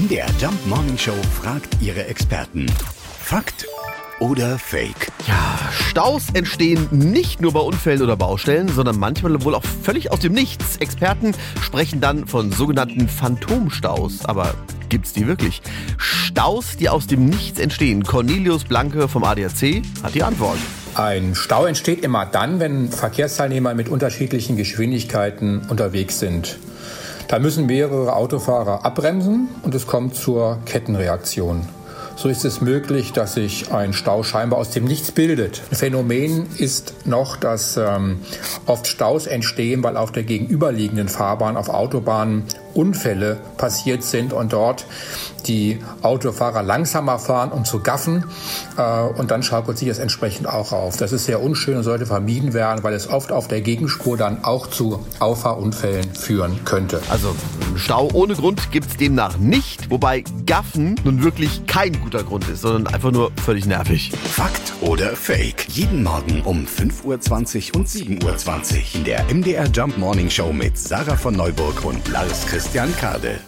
MDR Jump Morning Show fragt ihre Experten. Fakt oder Fake? Ja, Staus entstehen nicht nur bei Unfällen oder Baustellen, sondern manchmal wohl auch völlig aus dem Nichts. Experten sprechen dann von sogenannten Phantomstaus. Aber gibt's die wirklich? Staus, die aus dem Nichts entstehen. Cornelius Blanke vom ADAC hat die Antwort. Ein Stau entsteht immer dann, wenn Verkehrsteilnehmer mit unterschiedlichen Geschwindigkeiten unterwegs sind. Da müssen mehrere Autofahrer abbremsen und es kommt zur Kettenreaktion. So ist es möglich, dass sich ein Stau scheinbar aus dem Nichts bildet. Ein Phänomen ist noch, dass ähm, oft Staus entstehen, weil auf der gegenüberliegenden Fahrbahn auf Autobahnen Unfälle passiert sind und dort die Autofahrer langsamer fahren, um zu gaffen. Äh, und dann schaukelt sich das entsprechend auch auf. Das ist sehr unschön und sollte vermieden werden, weil es oft auf der Gegenspur dann auch zu Auffahrunfällen führen könnte. Also Stau ohne Grund gibt's demnach nicht, wobei Gaffen nun wirklich kein guter Grund ist, sondern einfach nur völlig nervig. Fakt oder Fake? Jeden Morgen um 5.20 Uhr und 7.20 Uhr in der MDR Jump Morning Show mit Sarah von Neuburg und Lars Christian Kade.